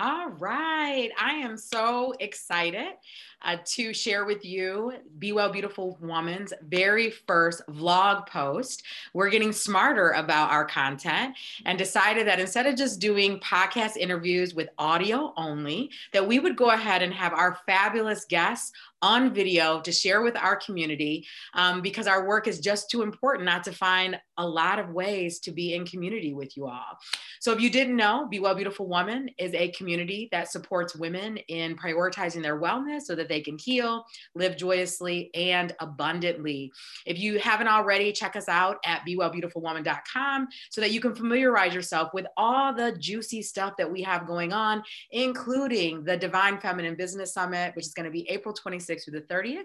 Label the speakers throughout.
Speaker 1: All right. I am so excited uh, to share with you Be Well Beautiful Woman's very first vlog post. We're getting smarter about our content and decided that instead of just doing podcast interviews with audio only, that we would go ahead and have our fabulous guests on video to share with our community um, because our work is just too important not to find a lot of ways to be in community with you all. So, if you didn't know, Be Well Beautiful Woman is a community that supports women in prioritizing their wellness so that they can heal, live joyously, and abundantly. If you haven't already, check us out at BeWellBeautifulWoman.com so that you can familiarize yourself with all the juicy stuff that we have going on, including the Divine Feminine Business Summit, which is going to be April 26th 26th through the 30th.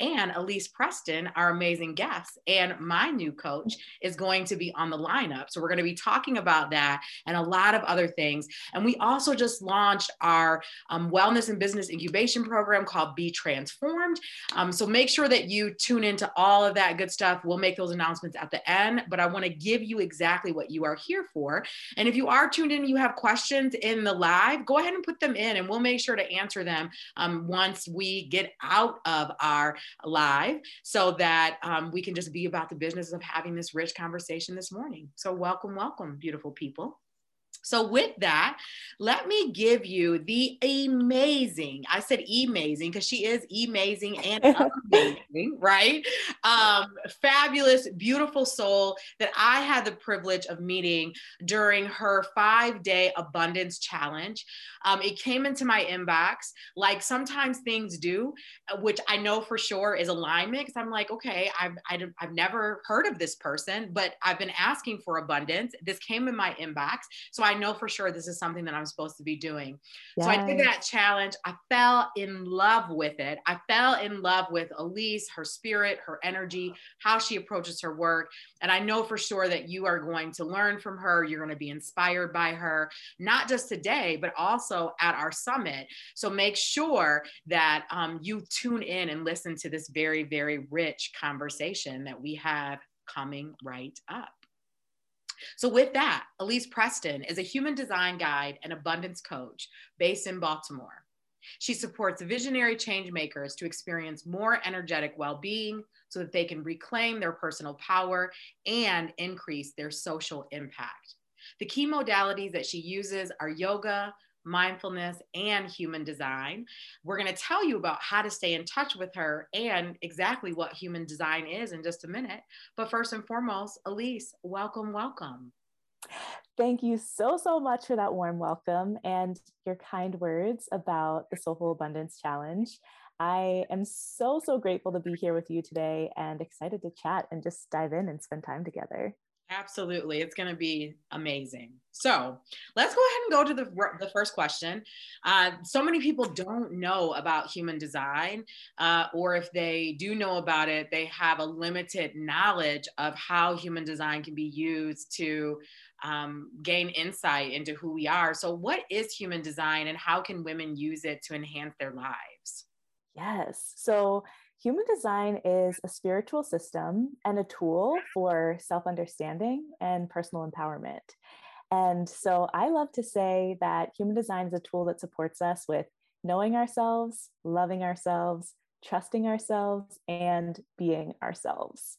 Speaker 1: And Elyse Preston, our amazing guest, and my new coach is going to be on the lineup. So we're going to be talking about that and a lot of other things. And we also just launched our um, wellness and business incubation program called Be Transformed. Um, so make sure that you tune into all of that good stuff. We'll make those announcements at the end, but I want to give you exactly what you are here for. And if you are tuned in, you have questions in the live, go ahead and put them in and we'll make sure to answer them um, once we get out of our live so that um, we can just be about the business of having this rich conversation this morning. So, welcome, welcome, beautiful people. So, with that, let me give you the amazing, I said amazing because she is amazing and amazing, right? Um, fabulous, beautiful soul that I had the privilege of meeting during her five day abundance challenge. Um, it came into my inbox like sometimes things do, uh, which I know for sure is alignment because I'm like, okay, I've, I've, I've never heard of this person, but I've been asking for abundance. This came in my inbox. So I know for sure this is something that I'm supposed to be doing. Yes. So I did that challenge. I fell in love with it. I fell in love with Elyse, her spirit, her energy, how she approaches her work. And I know for sure that you are going to learn from her. You're going to be inspired by her, not just today, but also at our summit. So make sure that um, you tune in and listen to this very, very rich conversation that we have coming right up. So, with that, Elyse Preston is a human design guide and abundance coach based in Baltimore. She supports visionary change makers to experience more energetic well being so that they can reclaim their personal power and increase their social impact. The key modalities that she uses are yoga, mindfulness, and human design. We're going to tell you about how to stay in touch with her and exactly what human design is in just a minute. But first and foremost, Elyse, welcome, welcome.
Speaker 2: Thank you so, so much for that warm welcome and your kind words about the Soulful Abundance Challenge. I am so, so grateful to be here with you today and excited to chat and just dive in and spend time together.
Speaker 1: Absolutely. It's going to be amazing. So let's go ahead and go to the, the first question. Uh, so many people don't know about human design, uh, or if they do know about it, they have a limited knowledge of how human design can be used to um, gain insight into who we are. So, what is human design and how can women use it to enhance their lives?
Speaker 2: Yes. So, Human design is a spiritual system and a tool for self understanding and personal empowerment. And so I love to say that human design is a tool that supports us with knowing ourselves, loving ourselves, trusting ourselves, and being ourselves.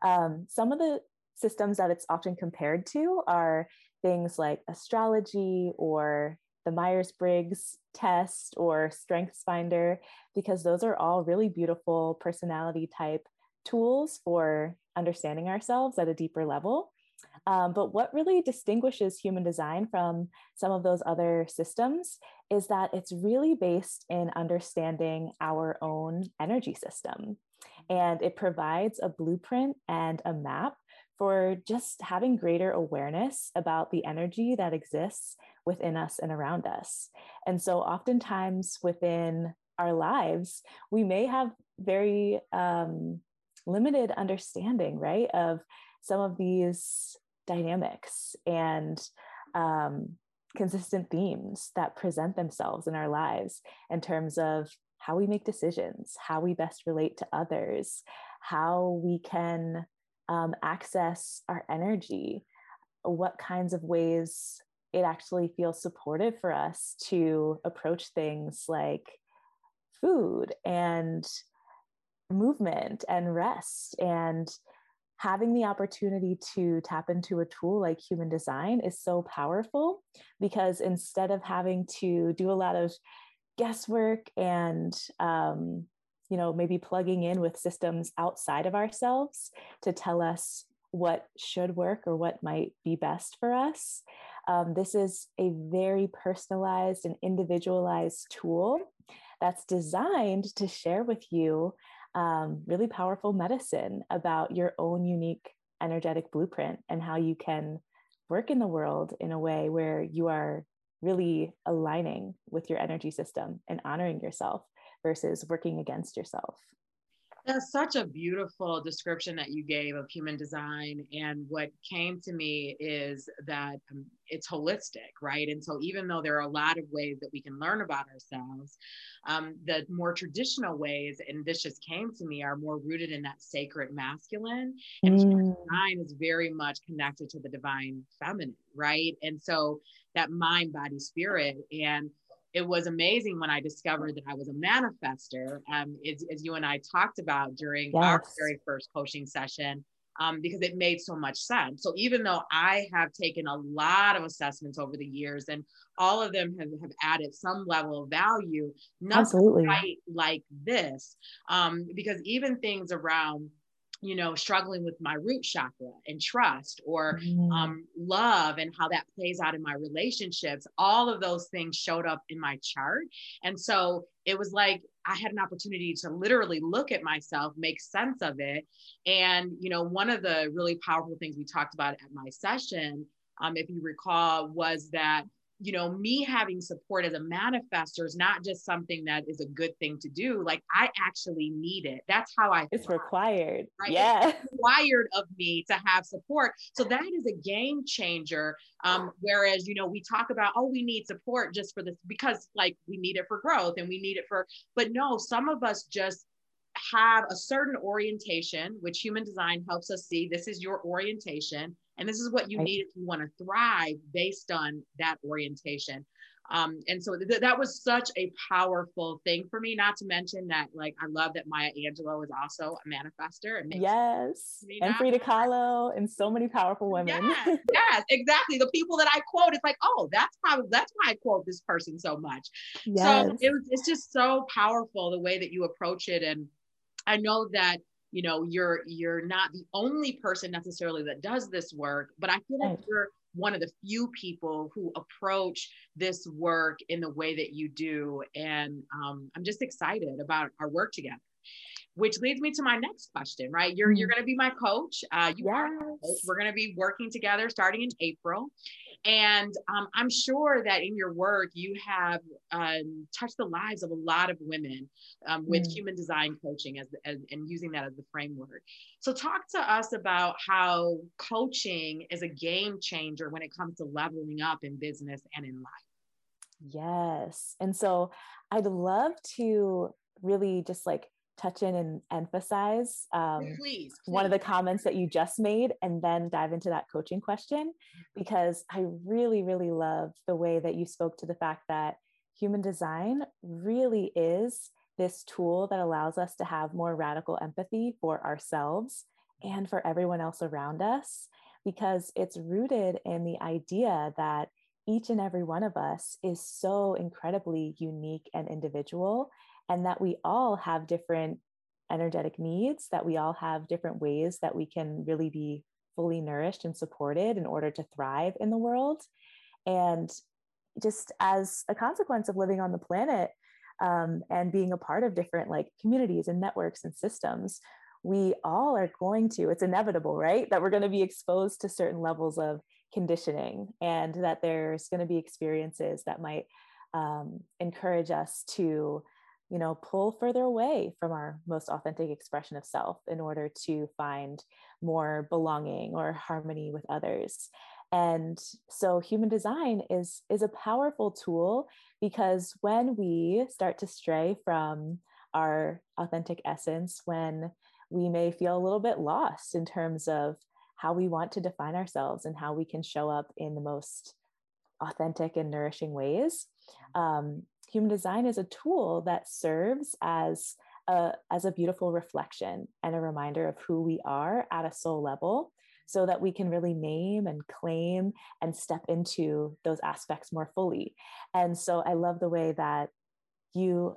Speaker 2: Um, some of the systems that it's often compared to are things like astrology or the Myers Briggs test or Strengths Finder, because those are all really beautiful personality type tools for understanding ourselves at a deeper level. Um, but what really distinguishes human design from some of those other systems is that it's really based in understanding our own energy system. And it provides a blueprint and a map for just having greater awareness about the energy that exists within us and around us. And so, oftentimes within our lives, we may have very um, limited understanding, right, of some of these dynamics and um, consistent themes that present themselves in our lives in terms of how we make decisions, how we best relate to others, how we can um, access our energy, what kinds of ways it actually feels supportive for us to approach things like food and movement and rest. And having the opportunity to tap into a tool like human design is so powerful because instead of having to do a lot of guesswork and um, you know maybe plugging in with systems outside of ourselves to tell us what should work or what might be best for us. Um, this is a very personalized and individualized tool that's designed to share with you um, really powerful medicine about your own unique energetic blueprint and how you can work in the world in a way where you are really aligning with your energy system and honoring yourself versus working against yourself.
Speaker 1: That's such a beautiful description that you gave of human design. And what came to me is that um, it's holistic, right? And so, even though there are a lot of ways that we can learn about ourselves, um, the more traditional ways, and this just came to me, are more rooted in that sacred masculine. And mm. human design is very much connected to the divine feminine, right? And so, that mind, body, spirit. And it was amazing when I discovered that I was a manifester, um, as, as you and I talked about during yes. our very first coaching session, um, because it made so much sense. So even though I have taken a lot of assessments over the years, and all of them have, have added some level of value, nothing Absolutely. quite like this, um, because even things around you know, struggling with my root chakra and trust or mm. um, love and how that plays out in my relationships, all of those things showed up in my chart. And so it was like I had an opportunity to literally look at myself, make sense of it. And, you know, one of the really powerful things we talked about at my session, um, if you recall, was that you know, me having support as a manifester is not just something that is a good thing to do. Like I actually need it. That's how I.
Speaker 2: It's thrive, required. Right? Yeah.
Speaker 1: It's required of me to have support. So that is a game changer. Um, whereas, you know, we talk about, oh, we need support just for this because like we need it for growth and we need it for, but no, some of us just have a certain orientation, which human design helps us see. This is your orientation and this is what you need if you want to thrive based on that orientation. Um, and so th- that was such a powerful thing for me. Not to mention that, like, I love that Maya Angelou is also a manifester.
Speaker 2: yes, and Frida Kahlo, and so many powerful women.
Speaker 1: Yes, yes, exactly. The people that I quote, it's like, oh, that's probably that's why I quote this person so much. Yes. So it was, it's just so powerful the way that you approach it, and I know that you know you're you're not the only person necessarily that does this work but i feel like you're one of the few people who approach this work in the way that you do. And um, i'm just excited about our work together which leads me to my next question right you're you're mm-hmm. going to be my coach uh, you yes. are coach. we're going to be working together starting in april and um, I'm sure that in your work, you have um, touched the lives of a lot of women um, with mm. human design coaching as, as, and using that as the framework. So, talk to us about how coaching is a game changer when it comes to leveling up in business and in life.
Speaker 2: Yes. And so, I'd love to really just like touch in and emphasize um,
Speaker 1: please, please,
Speaker 2: one of the comments that you just made and then dive into that coaching question because I really, really love the way that you spoke to the fact that human design really is this tool that allows us to have more radical empathy for ourselves and for everyone else around us because it's rooted in the idea that each and every one of us is so incredibly unique and individual and that we all have different energetic needs, that we all have different ways that we can really be fully nourished and supported in order to thrive in the world. And just as a consequence of living on the planet um, and being a part of different like communities and networks and systems, we all are going to, it's inevitable, right? That we're going to be exposed to certain levels of conditioning and that there's going to be experiences that might um, encourage us to you know pull further away from our most authentic expression of self in order to find more belonging or harmony with others and so human design is is a powerful tool because when we start to stray from our authentic essence when we may feel a little bit lost in terms of how we want to define ourselves and how we can show up in the most authentic and nourishing ways. Um, human design is a tool that serves as a, as a beautiful reflection and a reminder of who we are at a soul level so that we can really name and claim and step into those aspects more fully. And so I love the way that you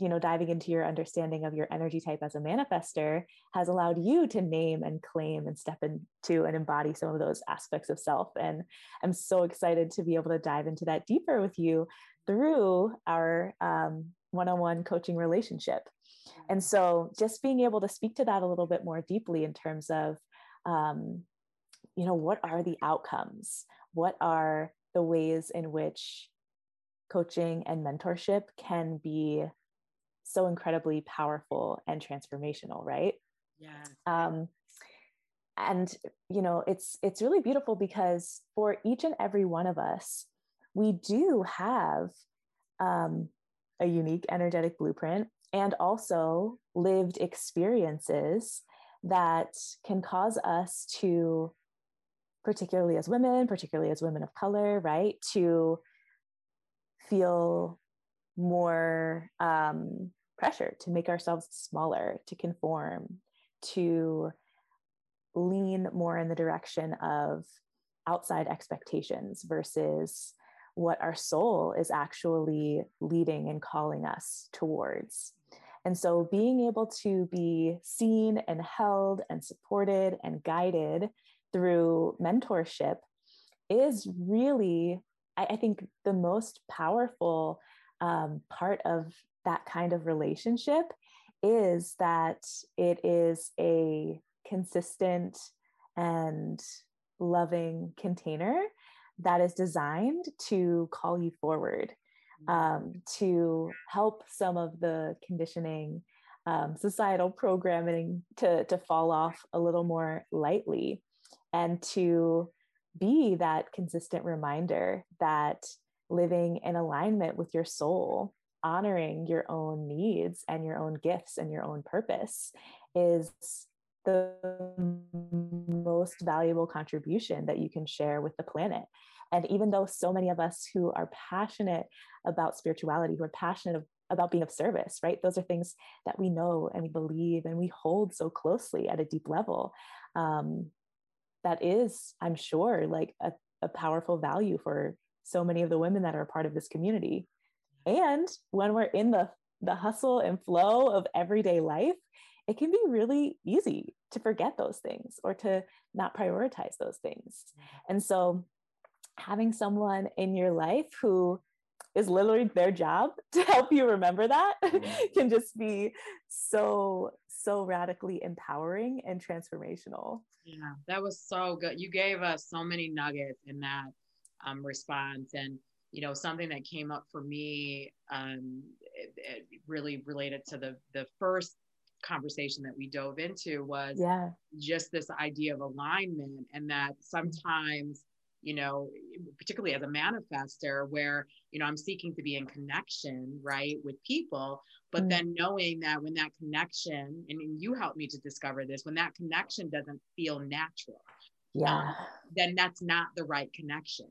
Speaker 2: you know diving into your understanding of your energy type as a manifester has allowed you to name and claim and step into and embody some of those aspects of self and i'm so excited to be able to dive into that deeper with you through our um, one-on-one coaching relationship. And so just being able to speak to that a little bit more deeply in terms of um, you know what are the outcomes? What are the ways in which coaching and mentorship can be so incredibly powerful and transformational right?
Speaker 1: Yeah
Speaker 2: um, and you know it's it's really beautiful because for each and every one of us we do have um, a unique energetic blueprint and also lived experiences that can cause us to particularly as women particularly as women of color right to feel more um, pressure to make ourselves smaller, to conform, to lean more in the direction of outside expectations versus what our soul is actually leading and calling us towards. And so being able to be seen and held and supported and guided through mentorship is really, I, think, the most powerful um, part of that kind of relationship is that it is a consistent and loving container that is designed to call you forward, mm-hmm. um, to help some of the conditioning, um, societal programming to, to fall off a little more lightly, and to be that consistent reminder that living in alignment with your soul honoring your own needs and your own gifts and your own purpose is the most valuable contribution that you can share with the planet. And even though so many of us who are passionate about spirituality, who are passionate about being of service, right? Those are things that we know and we believe and we hold so closely at a deep level. Um, that is, I'm sure, like a, a powerful value for so many of the women that are a part of this community. And when we're in the the hustle and flow of everyday life, it can be really easy to forget those things or to not prioritize those things. Mm-hmm. And so having someone in your life who is literally their job to help you remember that mm-hmm. can just be so so radically empowering and transformational
Speaker 1: yeah that was so good you gave us so many nuggets in that um, response and you know something that came up for me um, it, it really related to the the first conversation that we dove into was
Speaker 2: yeah.
Speaker 1: just this idea of alignment and that sometimes you know particularly as a manifester where you know i'm seeking to be in connection right with people but mm. then knowing that when that connection and you helped me to discover this when that connection doesn't feel natural
Speaker 2: yeah um,
Speaker 1: then that's not the right connection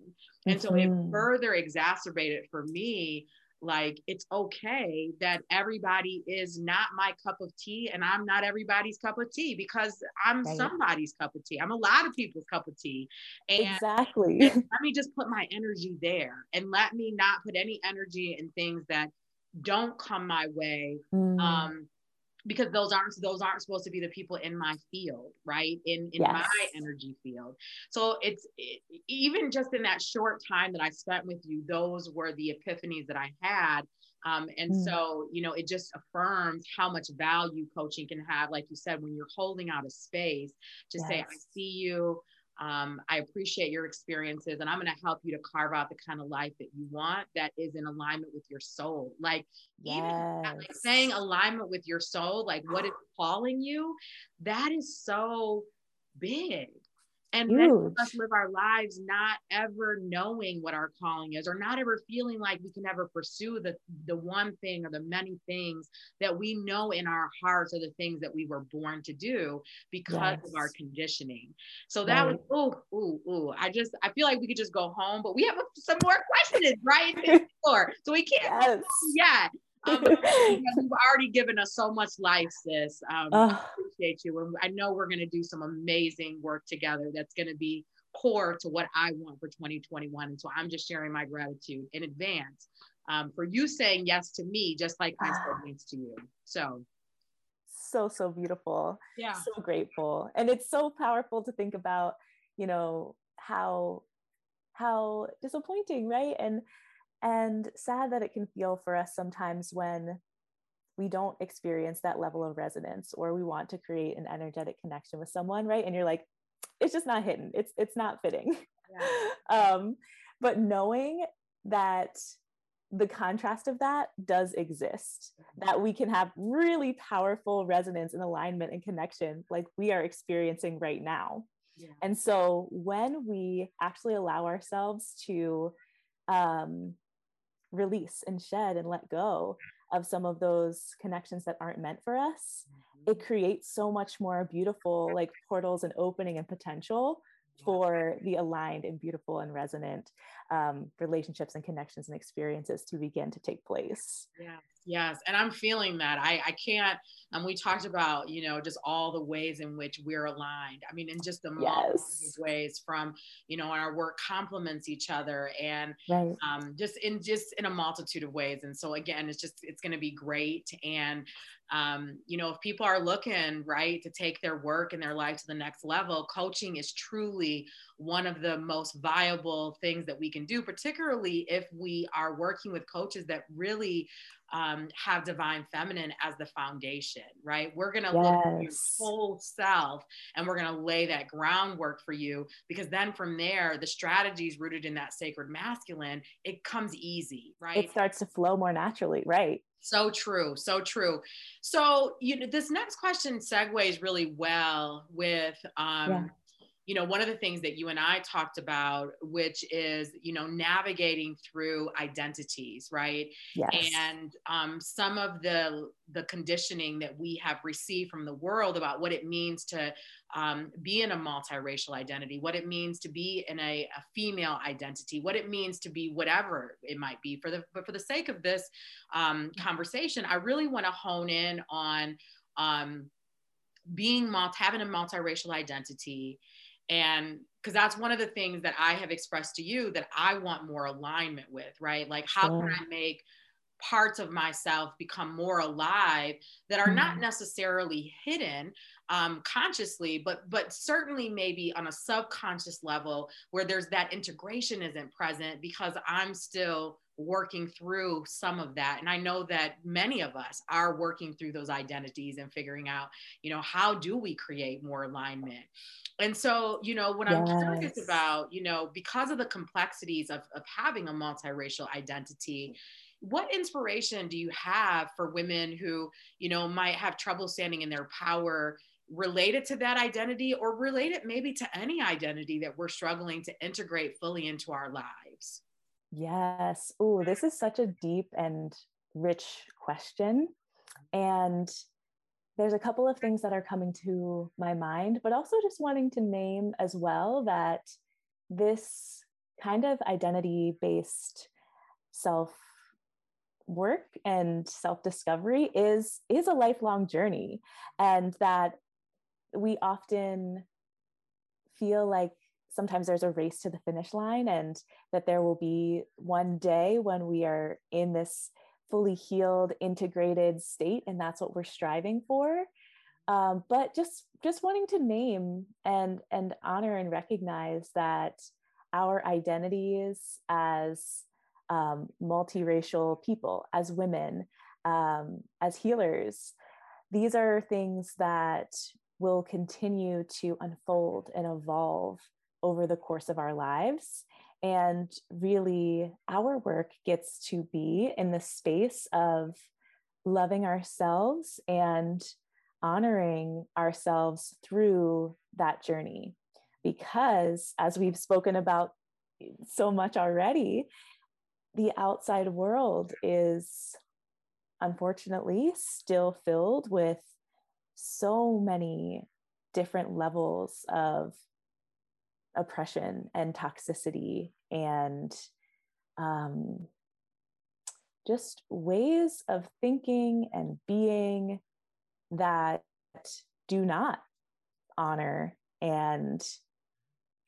Speaker 1: and so it mm-hmm. further exacerbated for me like it's okay that everybody is not my cup of tea and I'm not everybody's cup of tea because I'm right. somebody's cup of tea. I'm a lot of people's cup of tea.
Speaker 2: And exactly.
Speaker 1: let me just put my energy there and let me not put any energy in things that don't come my way. Mm. Um, because those aren't those aren't supposed to be the people in my field right in in yes. my energy field so it's it, even just in that short time that i spent with you those were the epiphanies that i had um, and mm. so you know it just affirms how much value coaching can have like you said when you're holding out a space to yes. say i see you um, I appreciate your experiences and I'm going to help you to carve out the kind of life that you want that is in alignment with your soul. Like, yes. even like saying alignment with your soul, like what is calling you, that is so big. And many of us live our lives not ever knowing what our calling is or not ever feeling like we can ever pursue the the one thing or the many things that we know in our hearts are the things that we were born to do because yes. of our conditioning so that right. was oh oh oh i just i feel like we could just go home but we have some more questions right so we can't yes. yet um, you've already given us so much life, sis. Um, I appreciate you. And I know we're going to do some amazing work together that's going to be core to what I want for 2021. And so I'm just sharing my gratitude in advance um, for you saying yes to me, just like I said yes to you. So,
Speaker 2: so, so beautiful.
Speaker 1: Yeah.
Speaker 2: So grateful. And it's so powerful to think about, you know, how how disappointing right and and sad that it can feel for us sometimes when we don't experience that level of resonance or we want to create an energetic connection with someone right and you're like it's just not hidden it's it's not fitting yeah. um but knowing that the contrast of that does exist mm-hmm. that we can have really powerful resonance and alignment and connection like we are experiencing right now yeah. and so when we actually allow ourselves to um, release and shed and let go of some of those connections that aren't meant for us mm-hmm. it creates so much more beautiful like portals and opening and potential for the aligned and beautiful and resonant um, relationships and connections and experiences to begin to take place.
Speaker 1: Yeah. Yes. And I'm feeling that. I, I can't, and we talked about, you know, just all the ways in which we're aligned. I mean, in just the yes. ways from, you know, our work complements each other and right. um, just in just in a multitude of ways. And so again, it's just, it's going to be great. And um, you know, if people are looking, right, to take their work and their life to the next level, coaching is truly one of the most viable things that we can do, particularly if we are working with coaches that really um, have divine feminine as the foundation, right? We're going to yes. look at your whole self and we're going to lay that groundwork for you because then from there, the strategies rooted in that sacred masculine, it comes easy, right?
Speaker 2: It starts to flow more naturally, right?
Speaker 1: So true, so true. So you know, this next question segues really well with um, yeah you know one of the things that you and i talked about which is you know navigating through identities right yes. and um, some of the the conditioning that we have received from the world about what it means to um, be in a multiracial identity what it means to be in a, a, female identity what it means to be whatever it might be for the but for the sake of this um, conversation i really want to hone in on um, being multi having a multiracial identity and because that's one of the things that I have expressed to you that I want more alignment with, right? Like, how can I make parts of myself become more alive that are not mm-hmm. necessarily hidden um, consciously, but but certainly maybe on a subconscious level where there's that integration isn't present because I'm still working through some of that and i know that many of us are working through those identities and figuring out you know how do we create more alignment and so you know what yes. i'm curious about you know because of the complexities of, of having a multiracial identity what inspiration do you have for women who you know might have trouble standing in their power related to that identity or related maybe to any identity that we're struggling to integrate fully into our lives
Speaker 2: Yes. Oh, this is such a deep and rich question. And there's a couple of things that are coming to my mind, but also just wanting to name as well that this kind of identity based self work and self discovery is is a lifelong journey and that we often feel like sometimes there's a race to the finish line and that there will be one day when we are in this fully healed integrated state and that's what we're striving for. Um, but just just wanting to name and and honor and recognize that our identities as um, multiracial people as women um, as healers these are things that will continue to unfold and evolve over the course of our lives. And really, our work gets to be in the space of loving ourselves and honoring ourselves through that journey. because as we've spoken about so much already, the outside world is unfortunately still filled with so many different levels of oppression and toxicity and um, just ways of thinking and being that do not honor and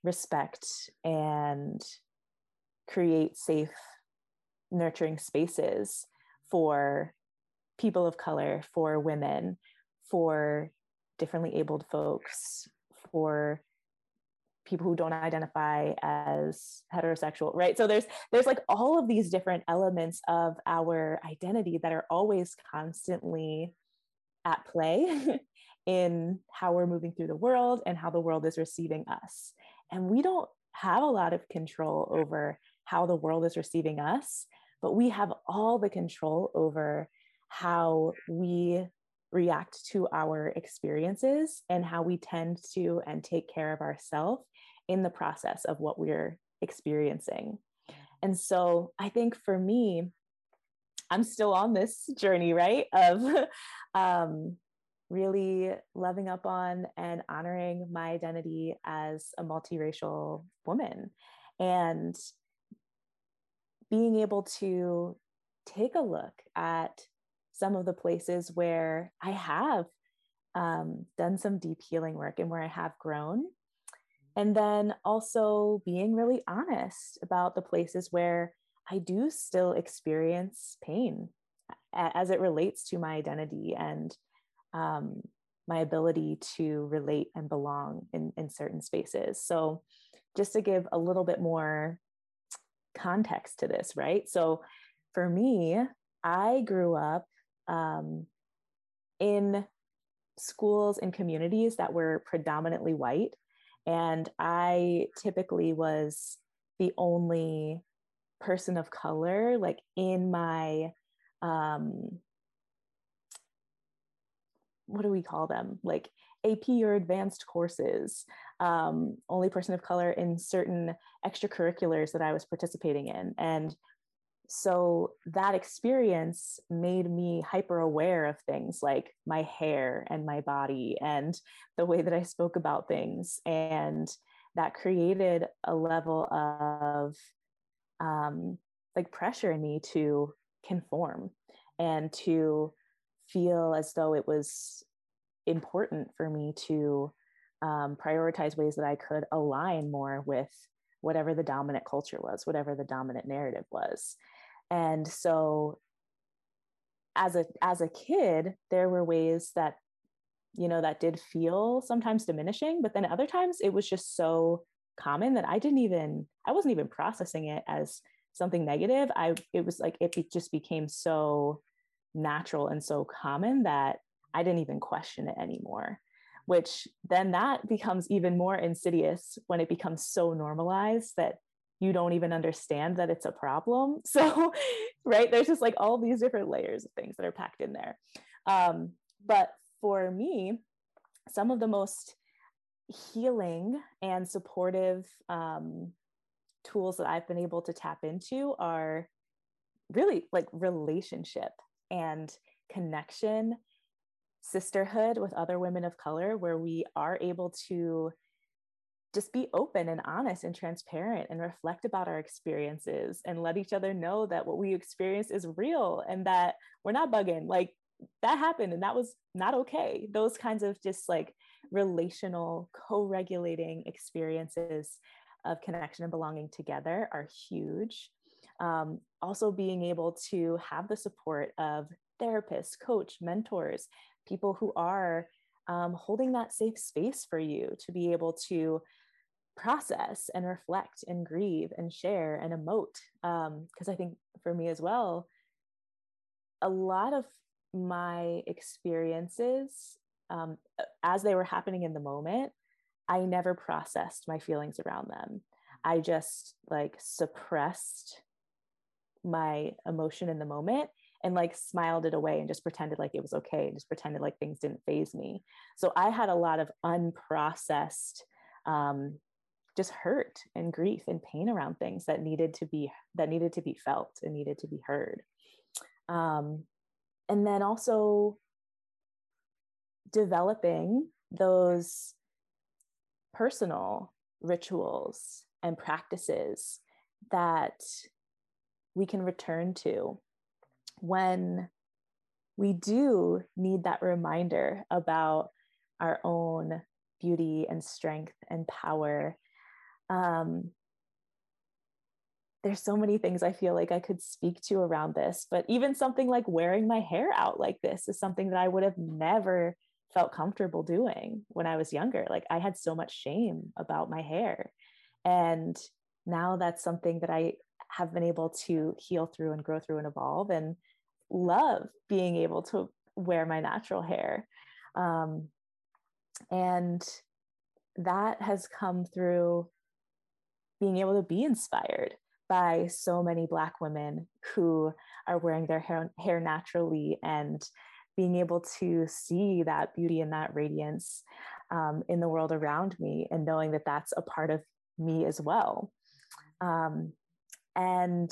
Speaker 2: respect and create safe nurturing spaces for people of color for women for differently abled folks for people who don't identify as heterosexual right? So there's there's like all of these different elements of our identity that are always constantly at play in how we're moving through the world and how the world is receiving us. And we don't have a lot of control over how the world is receiving us but we have all the control over how we react to our experiences and how we tend to and take care of ourselves in the process of what we're experiencing. And so I think for me, I'm still on this journey, right? Of um, really loving up on and honoring my identity as a multiracial woman and being able to take a look at some of the places where I have um, done some deep healing work and where I have grown. And then also being really honest about the places where I do still experience pain as it relates to my identity and um, my ability to relate and belong in, in certain spaces. So, just to give a little bit more context to this, right? So, for me, I grew up um, in schools and communities that were predominantly white. And I typically was the only person of color, like in my, um, what do we call them? Like AP or advanced courses, um, only person of color in certain extracurriculars that I was participating in. And so that experience made me hyper aware of things like my hair and my body and the way that I spoke about things. And that created a level of um, like pressure in me to conform and to feel as though it was important for me to um, prioritize ways that I could align more with whatever the dominant culture was, whatever the dominant narrative was and so as a as a kid there were ways that you know that did feel sometimes diminishing but then other times it was just so common that i didn't even i wasn't even processing it as something negative. I it was like it be, just became so natural and so common that i didn't even question it anymore which then that becomes even more insidious when it becomes so normalized that you don't even understand that it's a problem. So, right, there's just like all these different layers of things that are packed in there. Um, but for me, some of the most healing and supportive um, tools that I've been able to tap into are really like relationship and connection, sisterhood with other women of color, where we are able to just be open and honest and transparent and reflect about our experiences and let each other know that what we experience is real and that we're not bugging like that happened and that was not okay. Those kinds of just like relational co-regulating experiences of connection and belonging together are huge. Um, also being able to have the support of therapists coach mentors people who are um, holding that safe space for you to be able to process and reflect and grieve and share and emote. Because um, I think for me as well, a lot of my experiences um, as they were happening in the moment, I never processed my feelings around them. I just like suppressed my emotion in the moment and like smiled it away and just pretended like it was okay and just pretended like things didn't faze me. So I had a lot of unprocessed um, just hurt and grief and pain around things that needed to be that needed to be felt and needed to be heard um, and then also developing those personal rituals and practices that we can return to when we do need that reminder about our own beauty and strength and power. Um, there's so many things I feel like I could speak to around this, but even something like wearing my hair out like this is something that I would have never felt comfortable doing when I was younger. Like I had so much shame about my hair. And now that's something that I have been able to heal through and grow through and evolve and love being able to wear my natural hair. Um, and that has come through being able to be inspired by so many Black women who are wearing their hair, hair naturally and being able to see that beauty and that radiance um, in the world around me and knowing that that's a part of me as well. Um, and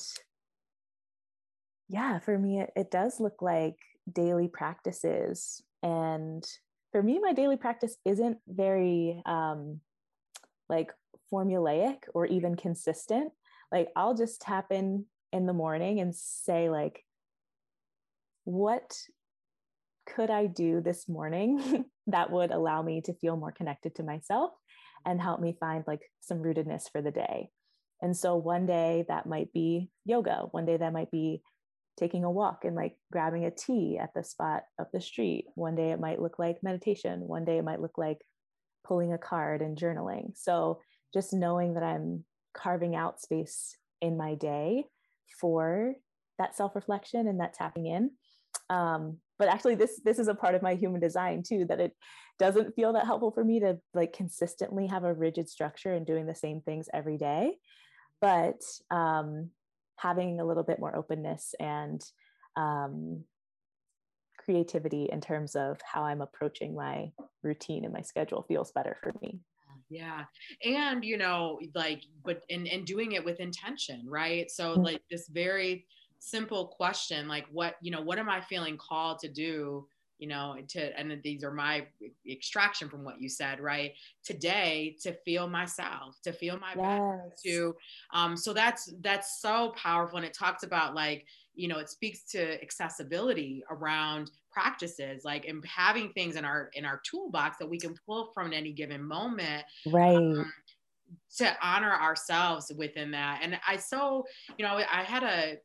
Speaker 2: yeah, for me, it, it does look like daily practices. And for me, my daily practice isn't very um, like formulaic or even consistent. Like I'll just tap in in the morning and say like, what could I do this morning that would allow me to feel more connected to myself and help me find like some rootedness for the day? And so one day that might be yoga, one day that might be taking a walk and like grabbing a tea at the spot of the street. One day it might look like meditation. One day it might look like pulling a card and journaling. So just knowing that I'm carving out space in my day for that self-reflection and that tapping in. Um, but actually this this is a part of my human design too that it doesn't feel that helpful for me to like consistently have a rigid structure and doing the same things every day but um, having a little bit more openness and um, creativity in terms of how I'm approaching my routine and my schedule feels better for me.
Speaker 1: Yeah. And, you know, like, but, and, and doing it with intention, right? So, mm-hmm. like, this very simple question, like, what, you know, what am I feeling called to do? you know to and these are my extraction from what you said right today to feel myself to feel my yes. to um so that's that's so powerful and it talks about like you know it speaks to accessibility around practices like and having things in our in our toolbox that we can pull from any given moment
Speaker 2: right um,
Speaker 1: to honor ourselves within that and i so you know i had a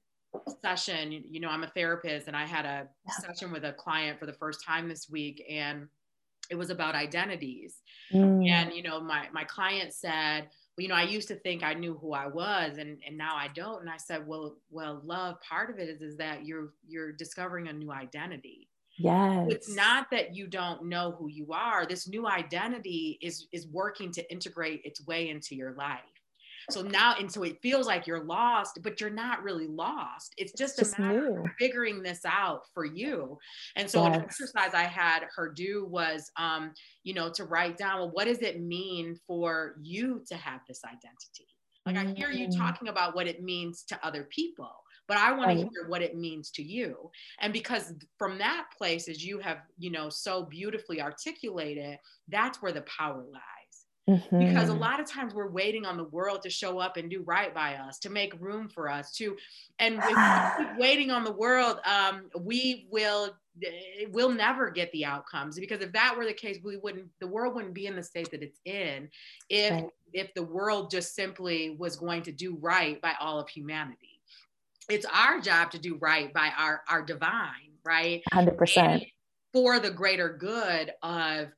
Speaker 1: session you know i'm a therapist and i had a yeah. session with a client for the first time this week and it was about identities mm. and you know my my client said you know i used to think i knew who i was and and now i don't and i said well well love part of it is is that you're you're discovering a new identity
Speaker 2: Yes.
Speaker 1: It's not that you don't know who you are. This new identity is is working to integrate its way into your life. So now, and so it feels like you're lost, but you're not really lost. It's just, it's just a matter new. of figuring this out for you. And so yes. an exercise I had her do was, um, you know, to write down, well, what does it mean for you to have this identity? Like I hear you mm. talking about what it means to other people, but I want to hear what it means to you. And because from that place, as you have, you know, so beautifully articulated, that's where the power lies. Mm-hmm. Because a mm-hmm. lot of times we're waiting on the world to show up and do right by us, to make room for us, to, and if we keep waiting on the world, um, we will we'll never get the outcomes because if that were the case we wouldn't the world wouldn't be in the state that it's in if right. if the world just simply was going to do right by all of humanity it's our job to do right by our our divine right
Speaker 2: 100% and
Speaker 1: for the greater good of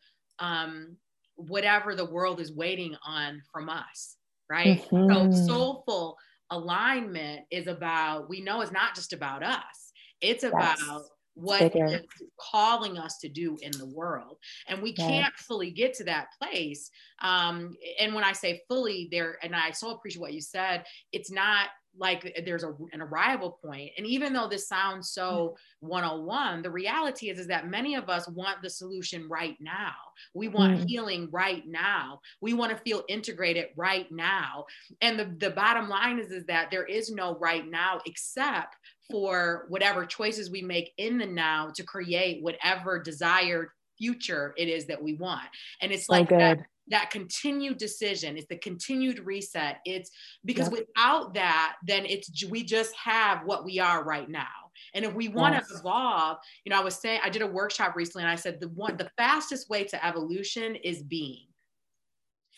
Speaker 1: um whatever the world is waiting on from us, right? Mm-hmm. So soulful alignment is about, we know it's not just about us, it's about yes. What is calling us to do in the world. And we can't fully get to that place. Um, and when I say fully there, and I so appreciate what you said, it's not like there's a, an arrival point and even though this sounds so 101 the reality is is that many of us want the solution right now we want mm. healing right now we want to feel integrated right now and the, the bottom line is is that there is no right now except for whatever choices we make in the now to create whatever desired future it is that we want. And it's like that, that continued decision, it's the continued reset. It's because yep. without that, then it's we just have what we are right now. And if we want yes. to evolve, you know, I was saying I did a workshop recently and I said the one the fastest way to evolution is being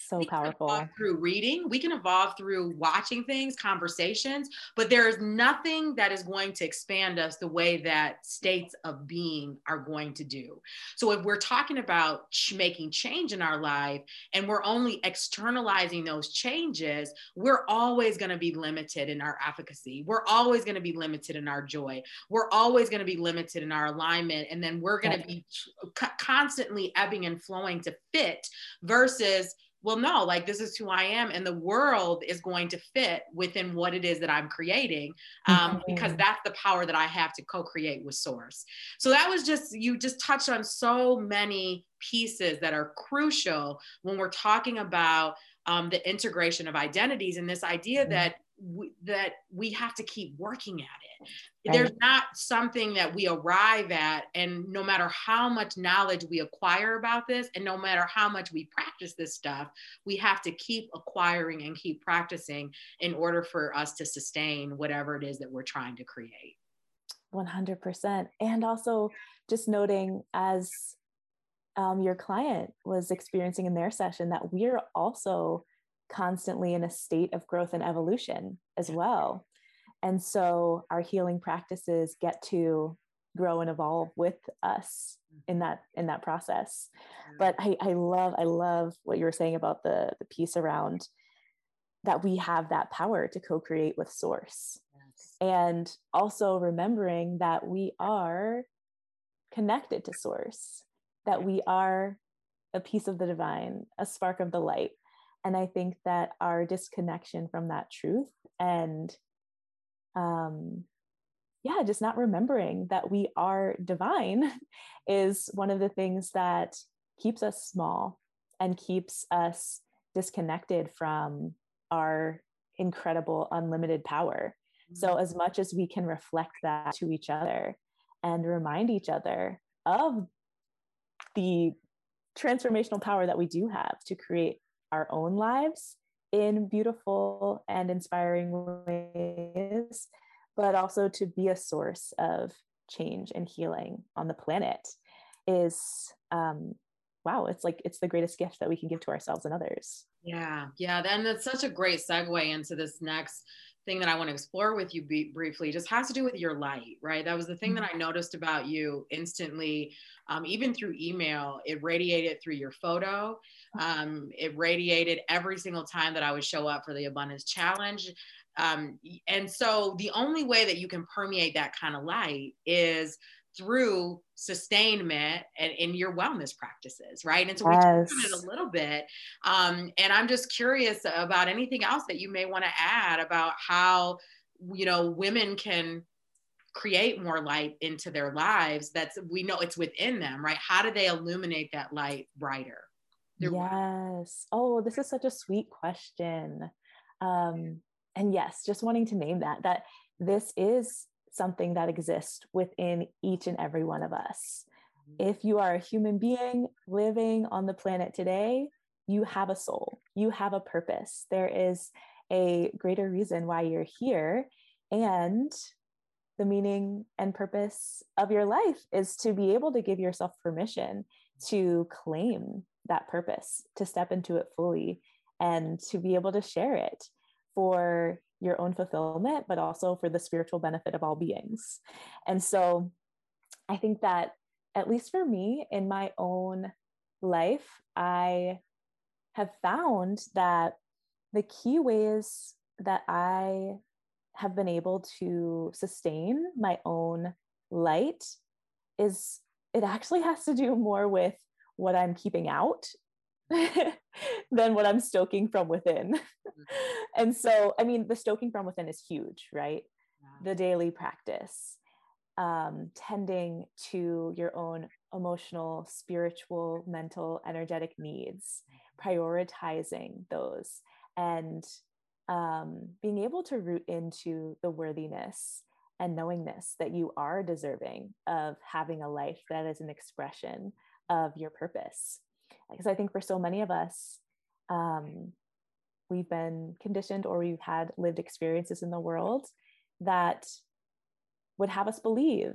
Speaker 2: so powerful.
Speaker 1: through reading we can evolve through watching things conversations but there is nothing that is going to expand us the way that states of being are going to do. So if we're talking about making change in our life and we're only externalizing those changes we're always going to be limited in our efficacy. We're always going to be limited in our joy. We're always going to be limited in our alignment and then we're going to be constantly ebbing and flowing to fit versus well no like this is who i am and the world is going to fit within what it is that i'm creating um, mm-hmm. because that's the power that i have to co-create with source so that was just you just touched on so many pieces that are crucial when we're talking about um, the integration of identities and this idea mm-hmm. that we, that we have to keep working at it. Right. There's not something that we arrive at, and no matter how much knowledge we acquire about this, and no matter how much we practice this stuff, we have to keep acquiring and keep practicing in order for us to sustain whatever it is that we're trying to create.
Speaker 2: 100%. And also, just noting as um, your client was experiencing in their session, that we're also constantly in a state of growth and evolution as well. And so our healing practices get to grow and evolve with us in that in that process. Mm-hmm. But I, I love, I love what you were saying about the, the piece around that we have that power to co-create with source. Yes. And also remembering that we are connected to source, that we are a piece of the divine, a spark of the light, and i think that our disconnection from that truth and um yeah just not remembering that we are divine is one of the things that keeps us small and keeps us disconnected from our incredible unlimited power so mm-hmm. as much as we can reflect that to each other and remind each other of the transformational power that we do have to create our own lives in beautiful and inspiring ways, but also to be a source of change and healing on the planet is um, wow, it's like it's the greatest gift that we can give to ourselves and others.
Speaker 1: Yeah, yeah, and that's such a great segue into this next thing that I want to explore with you b- briefly just has to do with your light, right? That was the thing that mm-hmm. I noticed about you instantly, um, even through email. It radiated through your photo. Um, it radiated every single time that I would show up for the Abundance Challenge. Um, and so the only way that you can permeate that kind of light is through sustainment and in your wellness practices, right? And so yes. we talked about it a little bit. Um, and I'm just curious about anything else that you may want to add about how, you know, women can create more light into their lives that's we know it's within them right how do they illuminate that light brighter
Speaker 2: yes oh this is such a sweet question um and yes just wanting to name that that this is something that exists within each and every one of us. Mm-hmm. If you are a human being living on the planet today, you have a soul, you have a purpose. There is a greater reason why you're here. And the meaning and purpose of your life is to be able to give yourself permission to claim that purpose, to step into it fully, and to be able to share it for your own fulfillment, but also for the spiritual benefit of all beings. And so I think that, at least for me in my own life, I have found that the key ways that I have been able to sustain my own light is it actually has to do more with what I'm keeping out than what I'm stoking from within. and so, I mean, the stoking from within is huge, right? Yeah. The daily practice, um, tending to your own emotional, spiritual, mental, energetic needs, prioritizing those, and um, being able to root into the worthiness and knowingness that you are deserving of having a life that is an expression of your purpose. Because I think for so many of us, um, we've been conditioned or we've had lived experiences in the world that would have us believe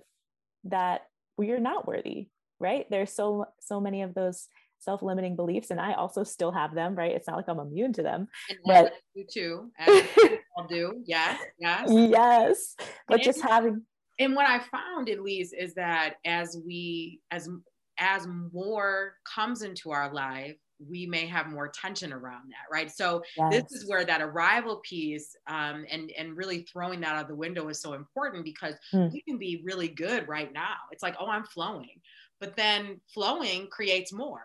Speaker 2: that we are not worthy right? There's so so many of those self-limiting beliefs and i also still have them right? It's not like i'm immune to them
Speaker 1: and but you too i'll do. Yes yes.
Speaker 2: Yes but and just having
Speaker 1: and what i found at least is that as we as as more comes into our life we may have more tension around that right so yes. this is where that arrival piece um, and and really throwing that out the window is so important because mm. we can be really good right now it's like oh i'm flowing but then flowing creates more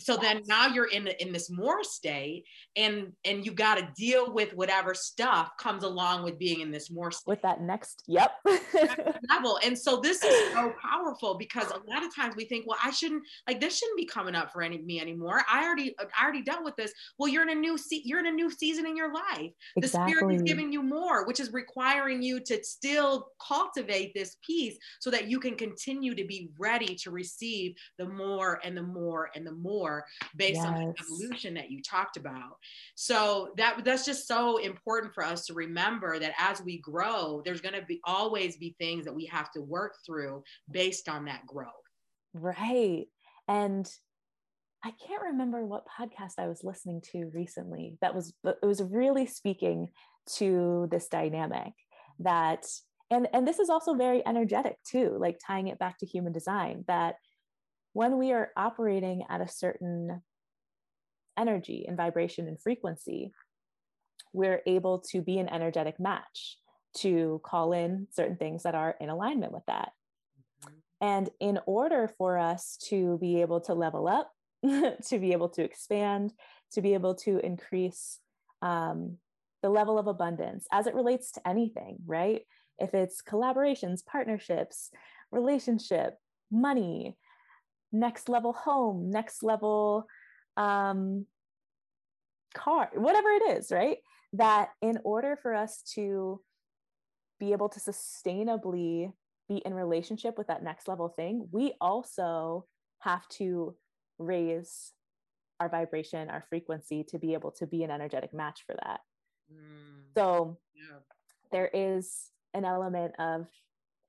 Speaker 1: so yes. then now you're in in this more state and and you got to deal with whatever stuff comes along with being in this more state.
Speaker 2: with that next yep
Speaker 1: level and so this is so powerful because a lot of times we think well i shouldn't like this shouldn't be coming up for any me anymore i already uh, i already dealt with this well you're in a new se- you're in a new season in your life exactly. the spirit is giving you more which is requiring you to still cultivate this piece so that you can continue to be ready to receive the more and the more and the more more based yes. on the evolution that you talked about. So that that's just so important for us to remember that as we grow, there's going to be always be things that we have to work through based on that growth.
Speaker 2: Right. And I can't remember what podcast I was listening to recently that was it was really speaking to this dynamic that and and this is also very energetic too like tying it back to human design that when we are operating at a certain energy and vibration and frequency, we're able to be an energetic match to call in certain things that are in alignment with that. Mm-hmm. And in order for us to be able to level up, to be able to expand, to be able to increase um, the level of abundance as it relates to anything, right? If it's collaborations, partnerships, relationship, money, next level home, next level um, car, whatever it is, right? That in order for us to be able to sustainably be in relationship with that next level thing, we also have to raise our vibration, our frequency to be able to be an energetic match for that. Mm. So yeah. there is an element of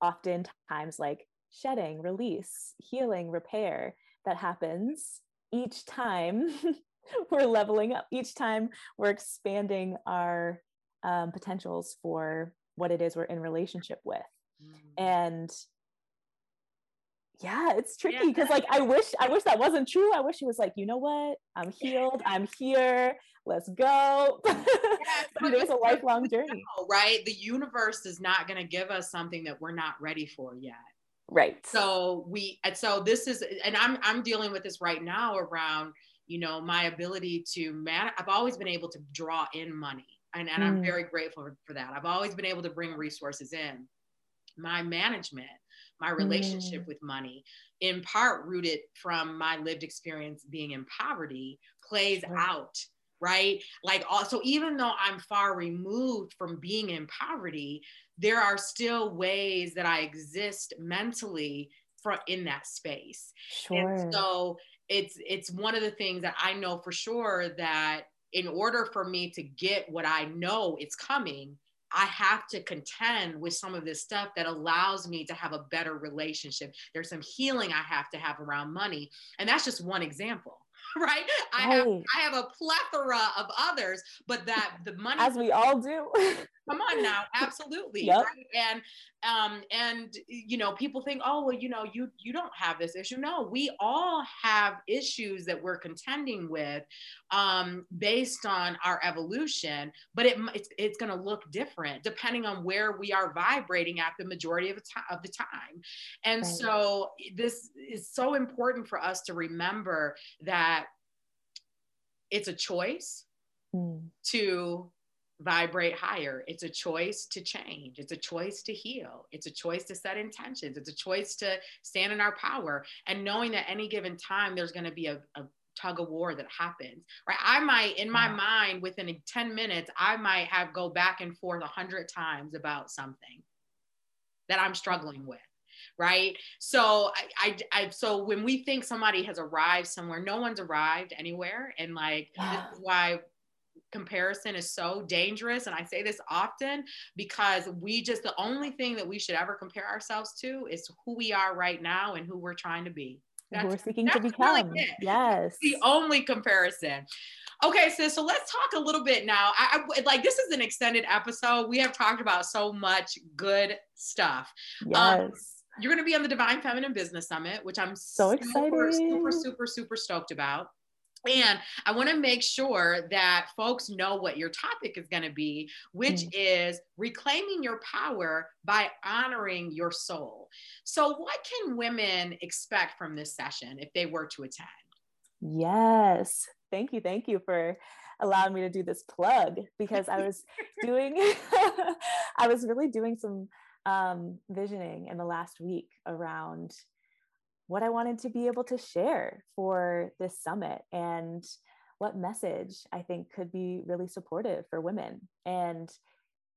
Speaker 2: oftentimes like shedding, release, healing, repair that happens each time we're leveling up, each time we're expanding our um, potentials for what it is we're in relationship with. Mm. And yeah, it's tricky because yeah. like I wish I wish that wasn't true. I wish it was like, you know what? I'm healed. I'm here. Let's go. Yeah, but it was a lifelong journey.
Speaker 1: Right? The universe is not going to give us something that we're not ready for yet
Speaker 2: right
Speaker 1: so we and so this is and i'm i'm dealing with this right now around you know my ability to man i've always been able to draw in money and, and mm. i'm very grateful for that i've always been able to bring resources in my management my relationship mm. with money in part rooted from my lived experience being in poverty plays sure. out right like also even though i'm far removed from being in poverty there are still ways that I exist mentally for in that space. Sure. And so it's it's one of the things that I know for sure that in order for me to get what I know it's coming, I have to contend with some of this stuff that allows me to have a better relationship. There's some healing I have to have around money. And that's just one example. right? I have I have a plethora of others, but that the money
Speaker 2: as we all do.
Speaker 1: come on now, absolutely. Yep. Right? And um and you know, people think, oh well, you know, you you don't have this issue. No, we all have issues that we're contending with um based on our evolution, but it it's, it's going to look different depending on where we are vibrating at the majority of the time of the time. And right. so this is so important for us to remember that it's a choice mm. to vibrate higher. It's a choice to change. It's a choice to heal. It's a choice to set intentions. It's a choice to stand in our power and knowing that any given time there's going to be a, a tug of war that happens right i might in my mind within 10 minutes i might have go back and forth a hundred times about something that i'm struggling with right so I, I, I so when we think somebody has arrived somewhere no one's arrived anywhere and like this is why comparison is so dangerous. And I say this often because we just, the only thing that we should ever compare ourselves to is who we are right now and who we're trying to be.
Speaker 2: That's, we're seeking to become. Really yes.
Speaker 1: the only comparison. Okay, so So let's talk a little bit now. I, I, like this is an extended episode. We have talked about so much good stuff.
Speaker 2: Um, yes. Um,
Speaker 1: you're going to be on the Divine Feminine Business Summit, which I'm
Speaker 2: so super, excited,
Speaker 1: super, super, super stoked about. And I want to make sure that folks know what your topic is going to be, which mm. is reclaiming your power by honoring your soul. So, what can women expect from this session if they were to attend?
Speaker 2: Yes. Thank you. Thank you for allowing me to do this plug because I was doing, I was really doing some um, visioning in the last week around what I wanted to be able to share for this summit and what message I think could be really supportive for women. And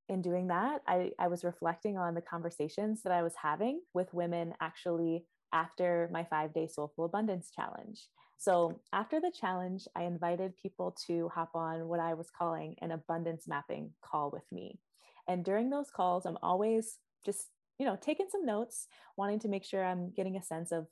Speaker 2: in doing that, I, I was reflecting on the conversations that I was having with women actually after my five day soulful abundance challenge. So, after the challenge, I invited people to hop on what I was calling an abundance mapping call with me. And during those calls, I'm always just you know taking some notes wanting to make sure i'm getting a sense of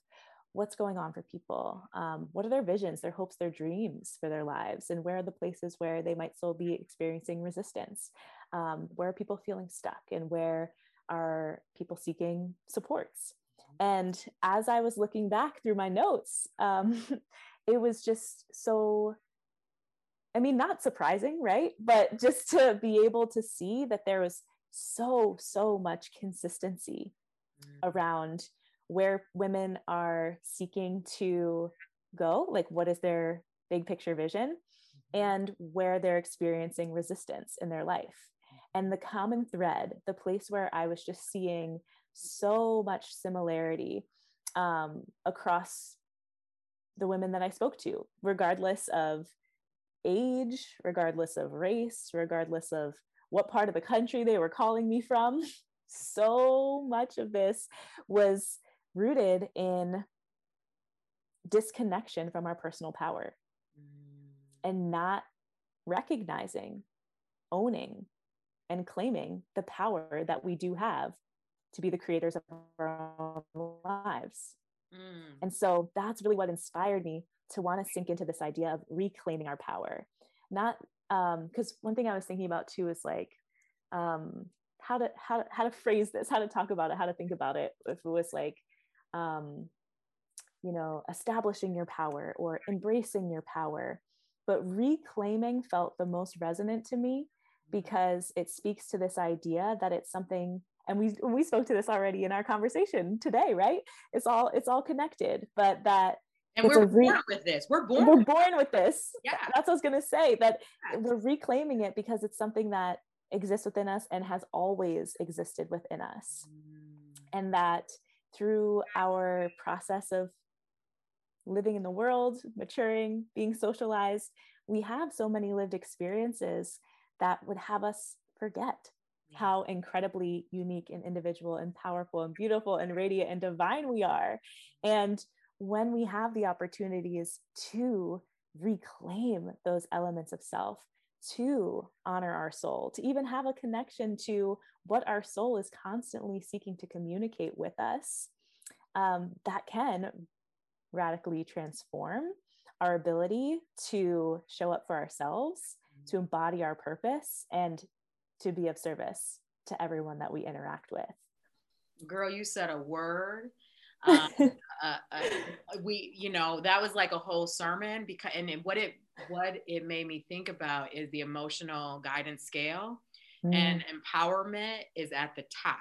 Speaker 2: what's going on for people um, what are their visions their hopes their dreams for their lives and where are the places where they might still be experiencing resistance? Um, where are people feeling stuck and where are people seeking supports? And as i was looking back through my notes um, it was just so i mean not surprising right? But just to be able to see that there was so so much consistency mm. around where women are seeking to go like what is their big picture vision mm-hmm. and where they're experiencing resistance in their life and the common thread the place where i was just seeing so much similarity um, across the women that i spoke to regardless of age regardless of race regardless of what part of the country they were calling me from so much of this was rooted in disconnection from our personal power mm. and not recognizing, owning, and claiming the power that we do have to be the creators of our own lives. Mm. And so that's really what inspired me to want to sink into this idea of reclaiming our power. Not because um, one thing I was thinking about too is like um, how to how how to phrase this, how to talk about it, how to think about it. If it was like um, you know, establishing your power or embracing your power. But reclaiming felt the most resonant to me because it speaks to this idea that it's something and we we spoke to this already in our conversation today right it's all it's all connected but that
Speaker 1: and we're re- born with this we're born
Speaker 2: we're born with this
Speaker 1: yeah
Speaker 2: that's what i was going to say that yes. we're reclaiming it because it's something that exists within us and has always existed within us mm. and that through our process of living in the world, maturing, being socialized, we have so many lived experiences that would have us forget how incredibly unique and individual and powerful and beautiful and radiant and divine we are. And when we have the opportunities to reclaim those elements of self, to honor our soul, to even have a connection to what our soul is constantly seeking to communicate with us, um, that can radically transform our ability to show up for ourselves, mm-hmm. to embody our purpose, and to be of service to everyone that we interact with.
Speaker 1: Girl, you said a word. Um, uh, uh, we, you know, that was like a whole sermon because, and what it what it made me think about is the emotional guidance scale, mm. and empowerment is at the top,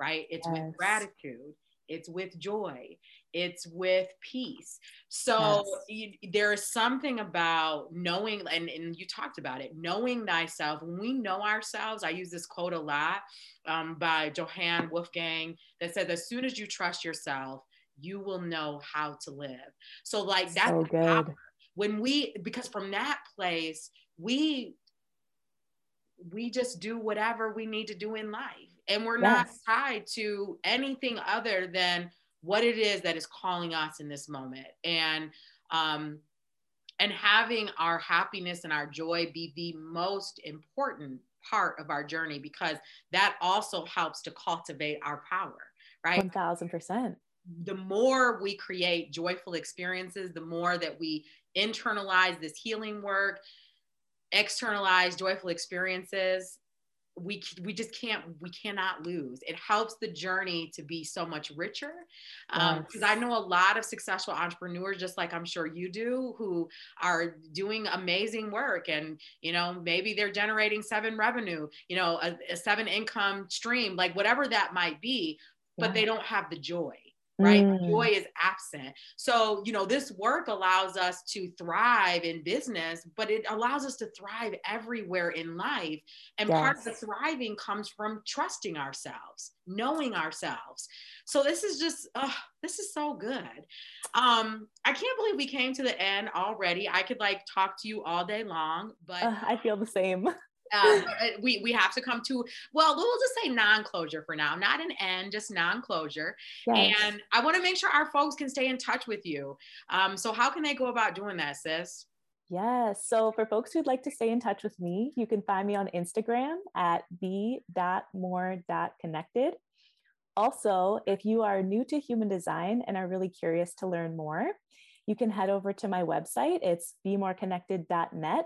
Speaker 1: right? It's yes. with gratitude it's with joy, it's with peace. So yes. you, there is something about knowing, and, and you talked about it, knowing thyself. When we know ourselves, I use this quote a lot um, by Johann Wolfgang that says, as soon as you trust yourself, you will know how to live. So, like, that's so good. when we, because from that place, we we just do whatever we need to do in life and we're yes. not tied to anything other than what it is that is calling us in this moment. And um and having our happiness and our joy be the most important part of our journey because that also helps to cultivate our power right?
Speaker 2: 1000%
Speaker 1: the more we create joyful experiences the more that we internalize this healing work externalize joyful experiences we we just can't we cannot lose. It helps the journey to be so much richer because um, i know a lot of successful entrepreneurs just like i'm sure you do who are doing amazing work and you know maybe they're generating seven revenue you know a, a seven income stream like whatever that might be but yeah. they don't have the joy right? Mm. Joy is absent. So, you know, this work allows us to thrive in business, but it allows us to thrive everywhere in life. And yes. part of the thriving comes from trusting ourselves, knowing ourselves. So this is just, oh, this is so good. Um, I can't believe we came to the end already. I could like talk to you all day long, but
Speaker 2: uh, I feel the same.
Speaker 1: Um, uh, we we have to come to well we'll just say non-closure for now not an end just non-closure yes. and i want to make sure our folks can stay in touch with you um, so how can they go about doing that sis
Speaker 2: Yes. So for folks who'd like to stay in touch with me, you can find me on Instagram at b.more.connected. Also, if you are new to human design and are really curious to learn more, you can head over to my website. It's bemoreconnected.net.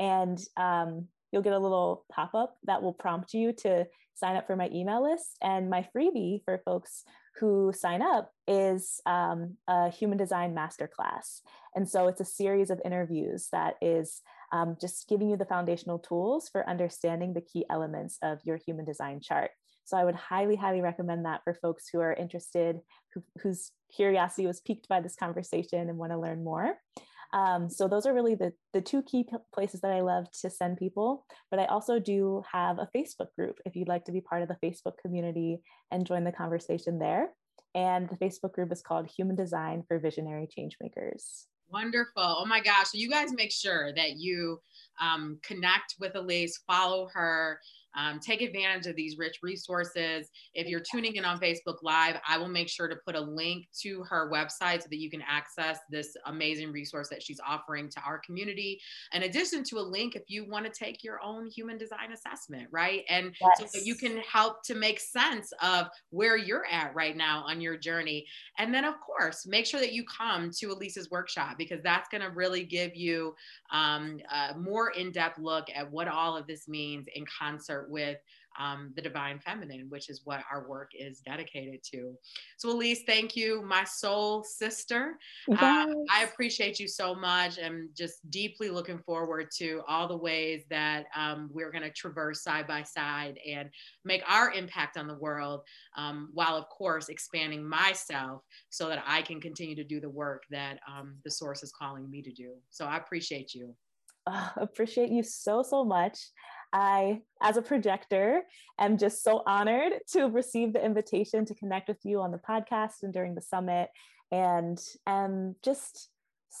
Speaker 2: And um, you'll get a little pop up that will prompt you to sign up for my email list. And my freebie for folks who sign up is um, a human design masterclass. And so it's a series of interviews that is um, just giving you the foundational tools for understanding the key elements of your human design chart. So I would highly, highly recommend that for folks who are interested, who, whose curiosity was piqued by this conversation and want to learn more. Um, so those are really the, the two key places that I love to send people. But I also do have a Facebook group if you'd like to be part of the Facebook community and join the conversation there. And the Facebook group is called Human Design for Visionary Changemakers.
Speaker 1: Wonderful. Oh my gosh. So you guys make sure that you um, connect with Elyse, follow her, um, take advantage of these rich resources. If you're tuning in on Facebook Live, I will make sure to put a link to her website so that you can access this amazing resource that she's offering to our community. In addition to a link, if you want to take your own human design assessment, right? And yes. so that you can help to make sense of where you're at right now on your journey. And then, of course, make sure that you come to Elyse's workshop because that's going to really give you um, a more in depth look at what all of this means in concert with um, the divine feminine, which is what our work is dedicated to. So, Elyse, thank you, my soul sister. Yes. Uh, I appreciate you so much and just deeply looking forward to all the ways that um, we're going to traverse side by side and make our impact on the world, um, while, of course, expanding myself so that I can continue to do the work that um, the source is calling me to do. So, I appreciate you.
Speaker 2: Uh, appreciate you so, so much. I, as a projector, am just so honored to receive the invitation to connect with you on the podcast and during the summit, and am just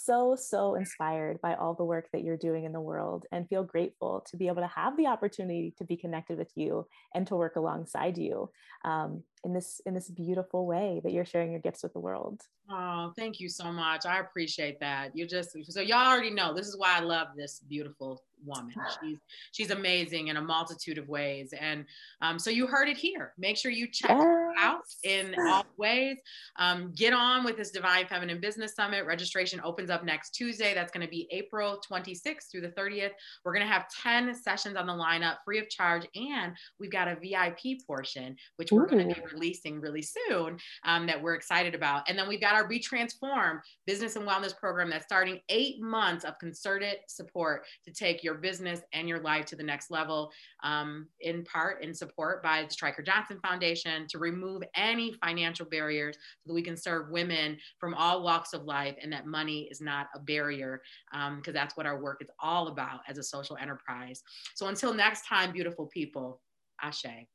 Speaker 2: so, so inspired by all the work that you're doing in the world and feel grateful to be able to have the opportunity to be connected with you and to work alongside you um, in this in this beautiful way that you're sharing your gifts with the world.
Speaker 1: Oh, thank you so much. I appreciate that. You just so y'all already know this is why I love this beautiful woman. She's she's amazing in a multitude of ways. And um, so you heard it here. Make sure you check yes. Out in all ways. Um, get on with this Divine Feminine Business Summit. Registration opens up next Tuesday. That's going to be April 26th through the 30th. We're going to have 10 sessions on the lineup free of charge. And we've got a VIP portion, which we're going to be releasing really soon um, that we're excited about. And then we've got our Be Transform business and wellness program that's starting eight months of concerted support to take your business and your life to the next level, um, in part in support by the Stryker Johnson Foundation to remove any financial barriers so that we can serve women from all walks of life and that money is not a barrier because um, that's what our work is all about as a social enterprise. So until next time, beautiful people, Ashe.